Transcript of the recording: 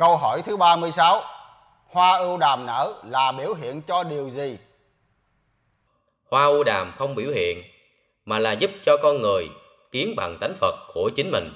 Câu hỏi thứ 36. Hoa ưu đàm nở là biểu hiện cho điều gì? Hoa ưu đàm không biểu hiện, mà là giúp cho con người kiến bằng tánh Phật của chính mình.